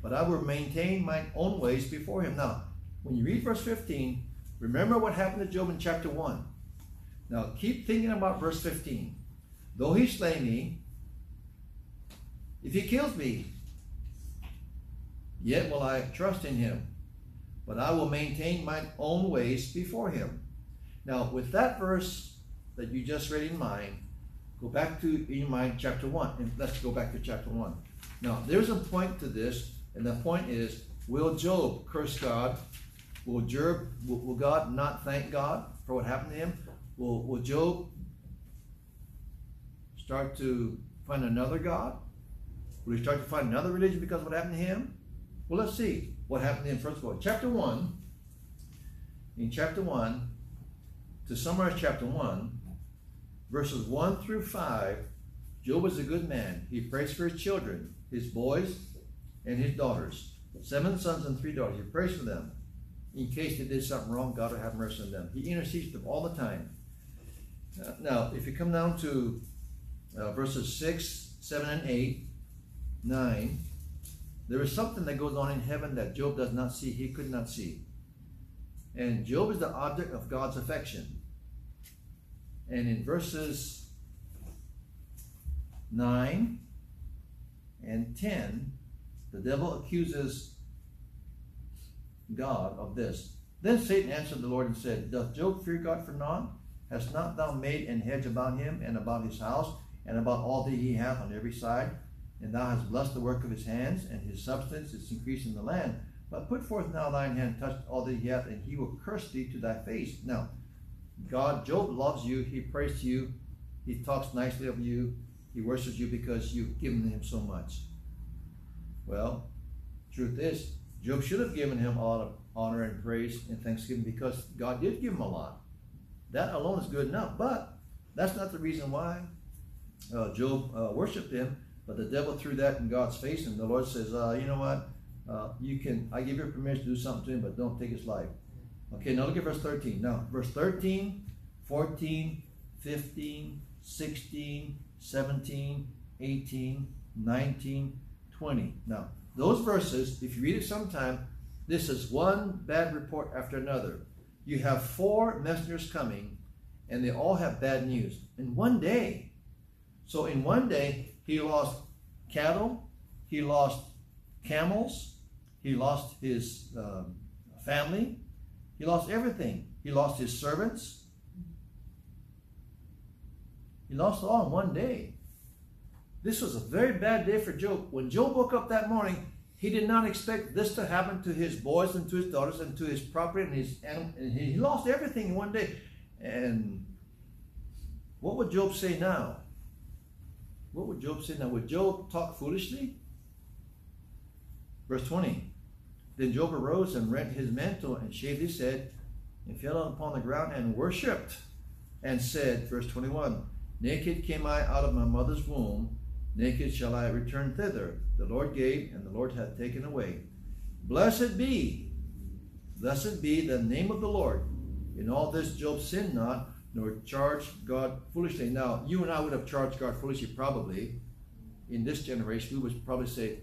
But I will maintain mine own ways before him. Now, when you read verse 15, remember what happened to Job in chapter 1. Now, keep thinking about verse 15. Though he slay me, if he kills me, yet will I trust in him. But I will maintain mine own ways before him. Now, with that verse that you just read in mind, Go back to in your mind chapter one, and let's go back to chapter one. Now, there's a point to this, and the point is: Will Job curse God? Will Job, will God not thank God for what happened to him? Will, will Job start to find another God? Will he start to find another religion because of what happened to him? Well, let's see what happened in first all. Chapter one. In chapter one, to summarize chapter one, verses one through five, Job was a good man. He prays for his children, his boys, and his daughters. Seven sons and three daughters. He prays for them. In case they did something wrong, God will have mercy on them. He intercedes them all the time. Uh, now, if you come down to uh, verses 6, 7, and 8, 9, there is something that goes on in heaven that Job does not see, he could not see. And Job is the object of God's affection. And in verses 9 and 10, the devil accuses God of this. Then Satan answered the Lord and said, Doth Job fear God for naught? Hast not thou made an hedge about him and about his house and about all that he hath on every side? And thou hast blessed the work of his hands, and his substance is increased in the land. But put forth now thine hand, touch all that he hath, and he will curse thee to thy face. Now, God, Job loves you. He prays to you. He talks nicely of you. He worships you because you've given him so much. Well, truth is, Job should have given him a lot of honor and praise and thanksgiving because God did give him a lot. That alone is good enough. But that's not the reason why uh, Job uh, worshipped him. But the devil threw that in God's face, and the Lord says, uh, "You know what? Uh, you can. I give you permission to do something to him, but don't take his life." Okay. Now look at verse 13. Now, verse 13, 14, 15, 16, 17, 18, 19, 20. Now, those verses, if you read it sometime, this is one bad report after another. You have four messengers coming, and they all have bad news in one day. So, in one day, he lost cattle, he lost camels, he lost his um, family, he lost everything. He lost his servants. He lost all in one day. This was a very bad day for Job. When Job woke up that morning, he did not expect this to happen to his boys and to his daughters and to his property and his and he lost everything in one day. And what would Job say now? What would Job say now? Would Job talk foolishly? Verse 20. Then Job arose and rent his mantle and shaved his head and fell upon the ground and worshipped and said, verse 21, Naked came I out of my mother's womb, naked shall I return thither. The Lord gave, and the Lord hath taken away. Blessed be, blessed be the name of the Lord. In all this Job sinned not, nor charge God foolishly. Now, you and I would have charged God foolishly probably. In this generation, we would probably say,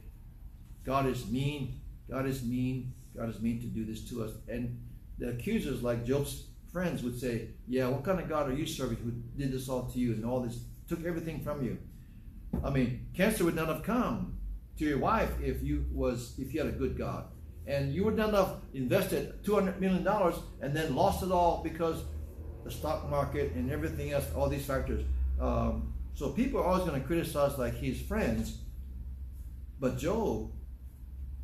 God is mean, God is mean, God is mean to do this to us. And the accusers, like Job's friends, would say, Yeah, what kind of God are you serving who did this all to you and all this, took everything from you? I mean, cancer would not have come to your wife if you was if you had a good God. And you would not have invested two hundred million dollars and then lost it all because the stock market and everything else, all these factors. Um, so people are always going to criticize like his friends. But Job,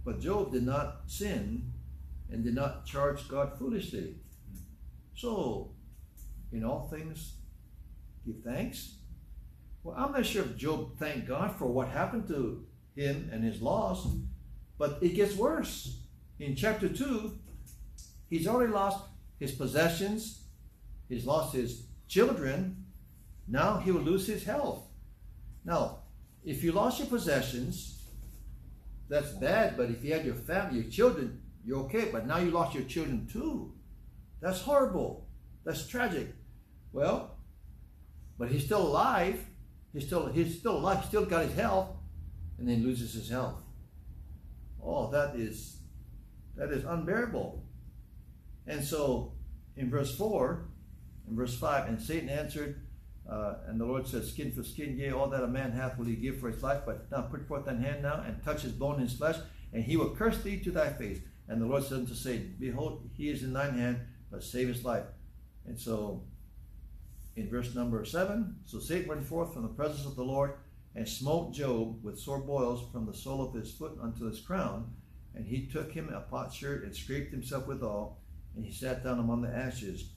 but Job did not sin and did not charge God foolishly. So, in all things, give thanks. Well, I'm not sure if Job thanked God for what happened to him and his loss, but it gets worse. In chapter 2, he's already lost his possessions, he's lost his children, now he will lose his health. Now, if you lost your possessions, that's bad, but if you had your family, your children, you're okay, but now you lost your children too. That's horrible. That's tragic. Well, but he's still alive. He's still he's still alive. He's still got his health, and then loses his health. Oh, that is that is unbearable. And so, in verse four, in verse five, and Satan answered, uh, and the Lord said, "Skin for skin, yea, all that a man hath will he give for his life. But now put forth thine hand now, and touch his bone and his flesh, and he will curse thee to thy face." And the Lord said unto Satan, Behold, he is in thine hand, but save his life. And so, in verse number seven, so Satan went forth from the presence of the Lord and smote Job with sore boils from the sole of his foot unto his crown. And he took him a potsherd and scraped himself withal, and he sat down among the ashes.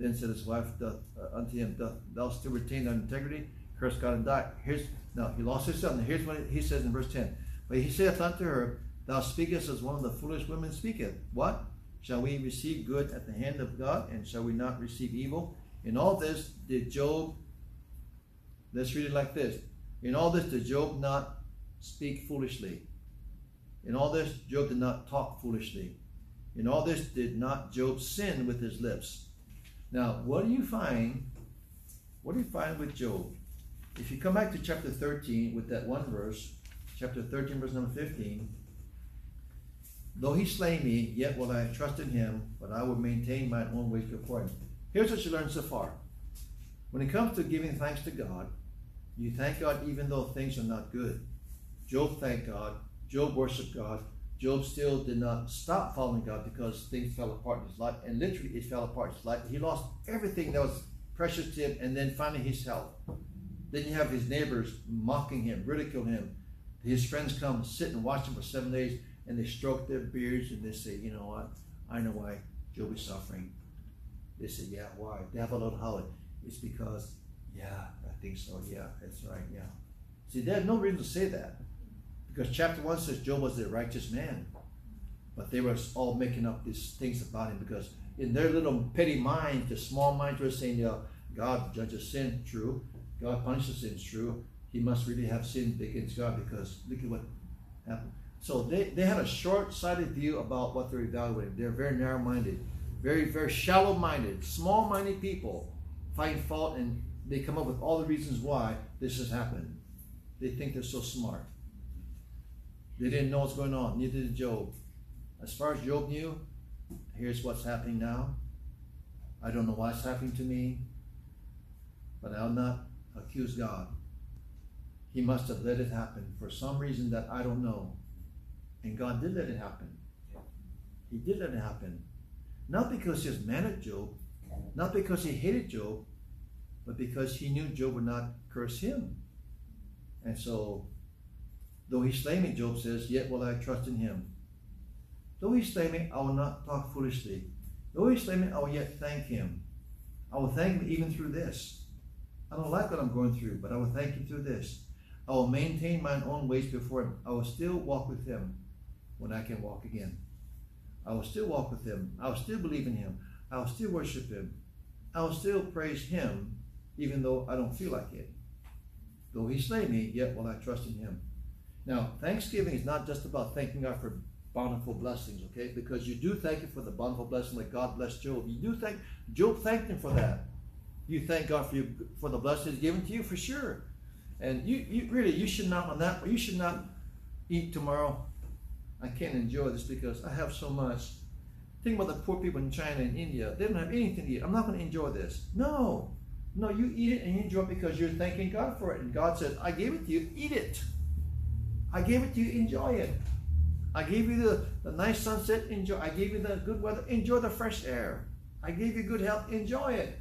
Then said his wife doth, uh, unto him, Doth thou still retain thy integrity? Curse God and die. Here's now he lost his son. Here's what he says in verse 10. But he saith unto her, Thou speakest as one of the foolish women speaketh. What? Shall we receive good at the hand of God, and shall we not receive evil? In all this did Job, let's read it like this. In all this did Job not speak foolishly. In all this, Job did not talk foolishly. In all this, did not Job sin with his lips. Now, what do you find? What do you find with Job? If you come back to chapter 13 with that one verse, chapter 13, verse number 15, though he slay me, yet will I trust in him, but I will maintain my own ways before him. Here's what you learned so far. When it comes to giving thanks to God, you thank God even though things are not good. Job thanked God. Job worshiped God. Job still did not stop following God because things fell apart in his life, and literally it fell apart in his life. He lost everything that was precious to him, and then finally his health. Then you have his neighbors mocking him, ridiculing him. His friends come, sit and watch him for seven days, and they stroke their beards and they say, You know what? I know why Job is suffering. They say, Yeah, why? They have a little holler. It's because, yeah, I think so. Yeah, that's right. Yeah. See, they had no reason to say that. Because chapter 1 says Job was a righteous man. But they were all making up these things about him because in their little petty minds, the small minds were saying, yeah, God judges sin, true. God punishes sin, true. He must really have sinned against God because look at what happened. So they, they had a short-sighted view about what they're evaluating. They're very narrow-minded, very, very shallow-minded, small-minded people find fault and they come up with all the reasons why this has happened. They think they're so smart. They didn't know what's going on, neither did Job. As far as Job knew, here's what's happening now. I don't know why it's happening to me, but I'll not accuse God. He must have let it happen for some reason that I don't know. And God did let it happen. He did let it happen. Not because he was mad at Job, not because he hated Job, but because he knew Job would not curse him. And so Though he slay me, Job says, yet will I trust in him. Though he slay me, I will not talk foolishly. Though he slay me, I will yet thank him. I will thank him even through this. I don't like what I'm going through, but I will thank him through this. I will maintain mine own ways before him. I will still walk with him when I can walk again. I will still walk with him. I will still believe in him. I will still worship him. I will still praise him, even though I don't feel like it. Though he slay me, yet will I trust in him. Now, Thanksgiving is not just about thanking God for bountiful blessings, okay? Because you do thank Him for the bountiful blessing that God blessed Job. You do thank Job thanked Him for that. You thank God for you for the blessings given to you for sure. And you, you really you should not on that you should not eat tomorrow. I can't enjoy this because I have so much. Think about the poor people in China and India. They don't have anything to eat. I'm not going to enjoy this. No. No, you eat it and you enjoy it because you're thanking God for it. And God says, I gave it to you, eat it. I gave it to you, enjoy it. I gave you the, the nice sunset, enjoy. I gave you the good weather, enjoy the fresh air. I gave you good health, enjoy it.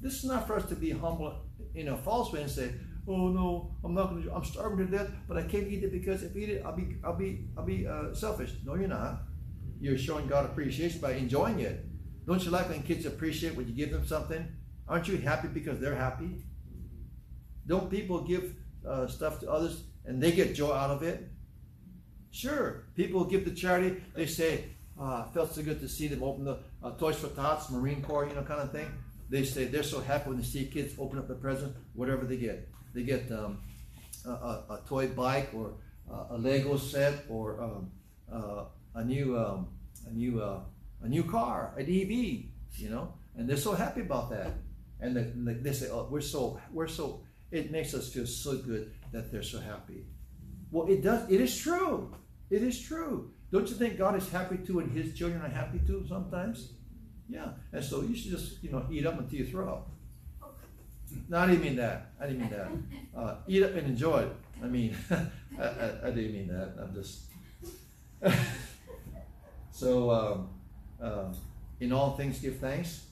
This is not for us to be humble in a false way and say, "Oh no, I'm not going to. I'm starving to death, but I can't eat it because if I eat it, I'll be, I'll be, I'll be uh, selfish." No, you're not. You're showing God appreciation by enjoying it. Don't you like when kids appreciate when you give them something? Aren't you happy because they're happy? Don't people give uh, stuff to others and they get joy out of it. Sure, people give to charity. They say, ah, felt so good to see them open the uh, Toys for Tots, Marine Corps, you know, kind of thing. They say they're so happy when they see kids open up the present, whatever they get. They get um, a, a, a, toy bike or uh, a Lego set or um, uh, a new um, a new uh, a new car, an EV, you know, and they're so happy about that. And they, they say, oh, we're so we're so it makes us feel so good that they're so happy. Well, it does. It is true. It is true. Don't you think God is happy too, and His children are happy too sometimes? Yeah. And so you should just you know eat up until you throw up. No, I didn't mean that. I didn't mean that. Uh, eat up and enjoy it. I mean, I, I, I, didn't mean that. I'm just. so, um, uh, in all things, give thanks.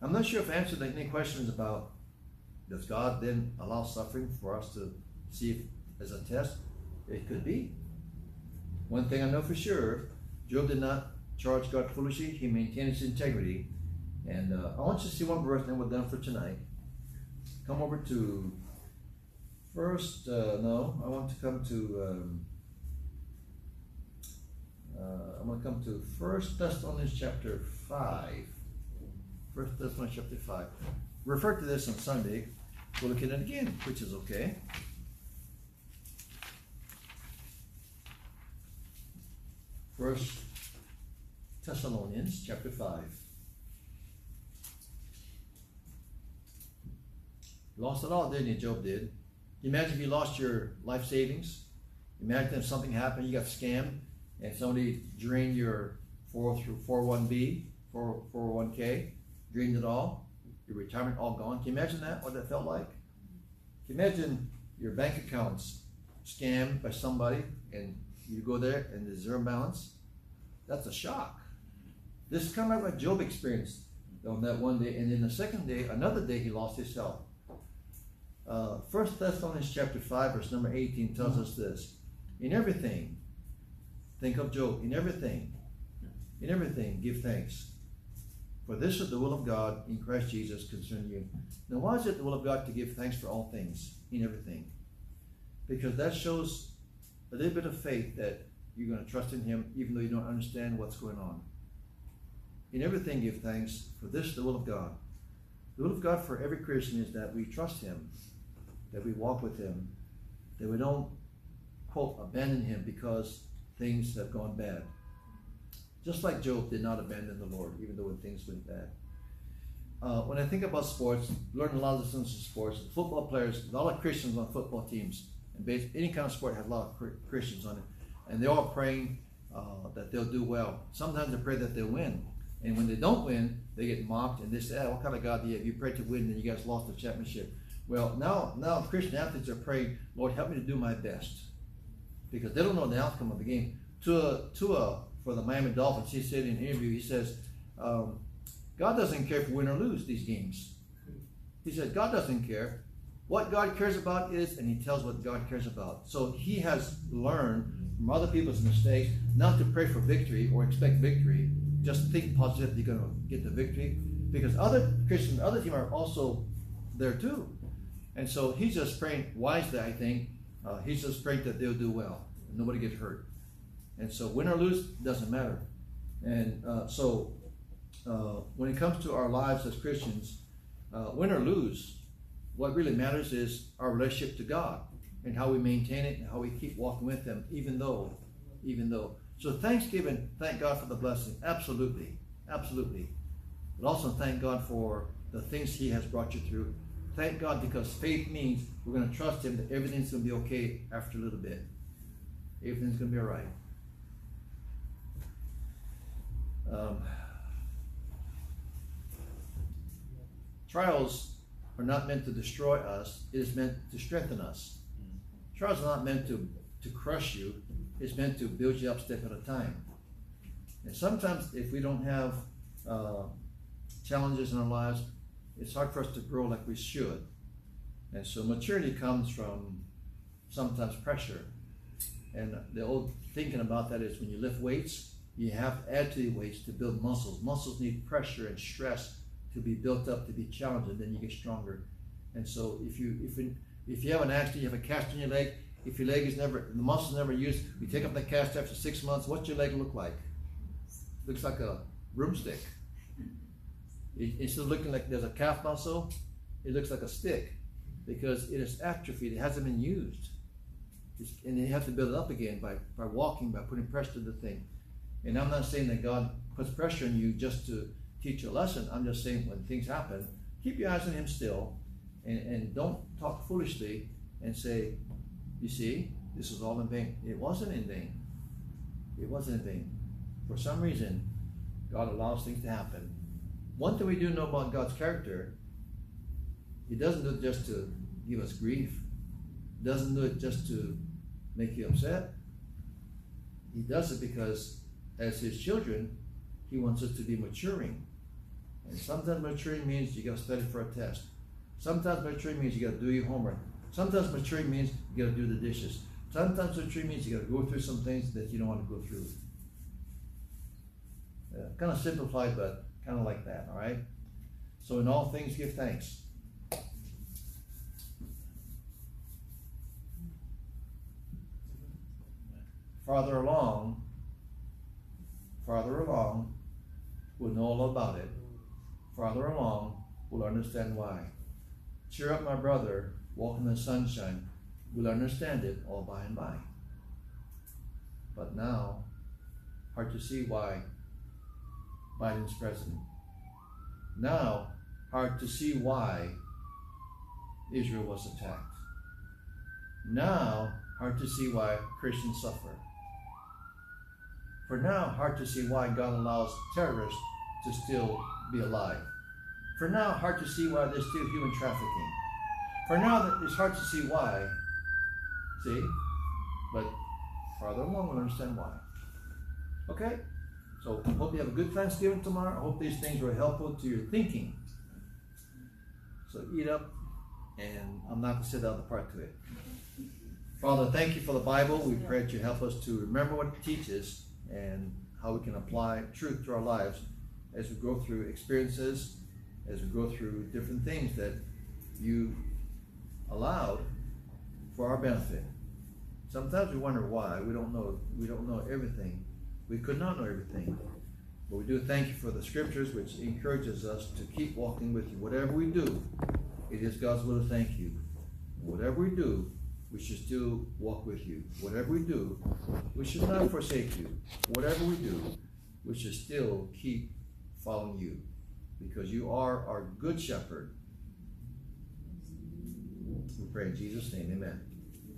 I'm not sure if I answered any questions about does God then allow suffering for us to see if, as a test? It could be. One thing I know for sure, Job did not charge God foolishly. He maintained his integrity. And uh, I want you to see one verse, and we're done for tonight. Come over to first, uh, no, I want to come to um, I'm gonna come to First Thessalonians chapter five. First Thessalonians chapter five. Refer to this on Sunday. We'll look at it again, which is okay. First Thessalonians chapter five. Lost it all, didn't you? Job did. Imagine if you lost your life savings. Imagine if something happened, you got scammed, and somebody drained your 401b, 401k, drained it all, your retirement all gone. Can you imagine that? What that felt like? Can you imagine your bank accounts scammed by somebody, and you go there and there's zero balance? That's a shock. This is kind of what Job experienced on that one day, and then the second day, another day, he lost his health. Uh, First Thessalonians chapter 5, verse number 18 tells us this. In everything, think of Job, in everything, in everything, give thanks. For this is the will of God in Christ Jesus concerning you. Now, why is it the will of God to give thanks for all things, in everything? Because that shows a little bit of faith that you're going to trust in Him even though you don't understand what's going on. In everything, give thanks, for this is the will of God. The will of God for every Christian is that we trust Him that we walk with Him, that we don't, quote, abandon Him because things have gone bad. Just like Job did not abandon the Lord, even though when things went bad. Uh, when I think about sports, learn a lot of lessons in sports. Football players, a lot of Christians on football teams, and base, any kind of sport has a lot of Christians on it, and they're all praying uh, that they'll do well. Sometimes they pray that they'll win, and when they don't win, they get mocked and they say, oh, "What kind of God do you have? You prayed to win, and you guys lost the championship." Well, now, now Christian athletes are praying, Lord, help me to do my best. Because they don't know the outcome of the game. To a to Tua for the Miami Dolphins, he said in an interview, he says, um, God doesn't care if we win or lose these games. He said, God doesn't care. What God cares about is, and he tells what God cares about. So he has learned from other people's mistakes not to pray for victory or expect victory. Just think positive you're going to get the victory. Because other Christians, other team are also there too. And so he's just praying wisely, I think. Uh, he's just praying that they'll do well. Nobody gets hurt. And so win or lose, doesn't matter. And uh, so uh, when it comes to our lives as Christians, uh, win or lose, what really matters is our relationship to God and how we maintain it and how we keep walking with Him, even though, even though. So Thanksgiving, thank God for the blessing. Absolutely, absolutely. But also thank God for the things He has brought you through Thank God because faith means we're going to trust Him that everything's going to be okay after a little bit. Everything's going to be all right. Um, trials are not meant to destroy us, it is meant to strengthen us. Trials are not meant to, to crush you, it's meant to build you up step at a time. And sometimes, if we don't have uh, challenges in our lives, it's hard for us to grow like we should. And so maturity comes from sometimes pressure. And the old thinking about that is when you lift weights, you have to add to the weights to build muscles. Muscles need pressure and stress to be built up, to be challenged, and then you get stronger. And so if you if you, if you have an accident, you have a cast on your leg, if your leg is never the muscle's never used, you take up the cast after six months, what's your leg look like? Looks like a broomstick. Instead of looking like there's a calf muscle, it looks like a stick because it is atrophied. It hasn't been used. It's, and you have to build it up again by, by walking, by putting pressure to the thing. And I'm not saying that God puts pressure on you just to teach a lesson. I'm just saying when things happen, keep your eyes on Him still and, and don't talk foolishly and say, You see, this was all in vain. It wasn't in vain. It wasn't in vain. For some reason, God allows things to happen one thing we do know about God's character, He doesn't do it just to give us grief, He doesn't do it just to make you upset. He does it because, as His children, He wants us to be maturing. And sometimes maturing means you got to study for a test. Sometimes maturing means you got to do your homework. Sometimes maturing means you got to do the dishes. Sometimes maturing means you got to go through some things that you don't want to go through. Uh, kind of simplified, but Kind of like that, all right? So in all things, give thanks. Farther along, farther along, will know all about it. Farther along, will understand why. Cheer up, my brother, walk in the sunshine, will understand it all by and by. But now, hard to see why Biden's president. Now, hard to see why Israel was attacked. Now, hard to see why Christians suffer. For now, hard to see why God allows terrorists to still be alive. For now, hard to see why there's still human trafficking. For now, it's hard to see why. See? But farther along, we'll understand why. Okay? So, hope you have a good Thanksgiving tomorrow. I hope these things were helpful to your thinking. So, eat up, and I'm not going to say the other part to it. Father, thank you for the Bible. We pray that you help us to remember what it teaches and how we can apply truth to our lives as we go through experiences, as we go through different things that you allowed for our benefit. Sometimes we wonder why. We don't know. We don't know everything. We could not know everything. But we do thank you for the scriptures which encourages us to keep walking with you. Whatever we do, it is God's will to thank you. Whatever we do, we should still walk with you. Whatever we do, we should not forsake you. Whatever we do, we should still keep following you because you are our good shepherd. We pray in Jesus' name, amen.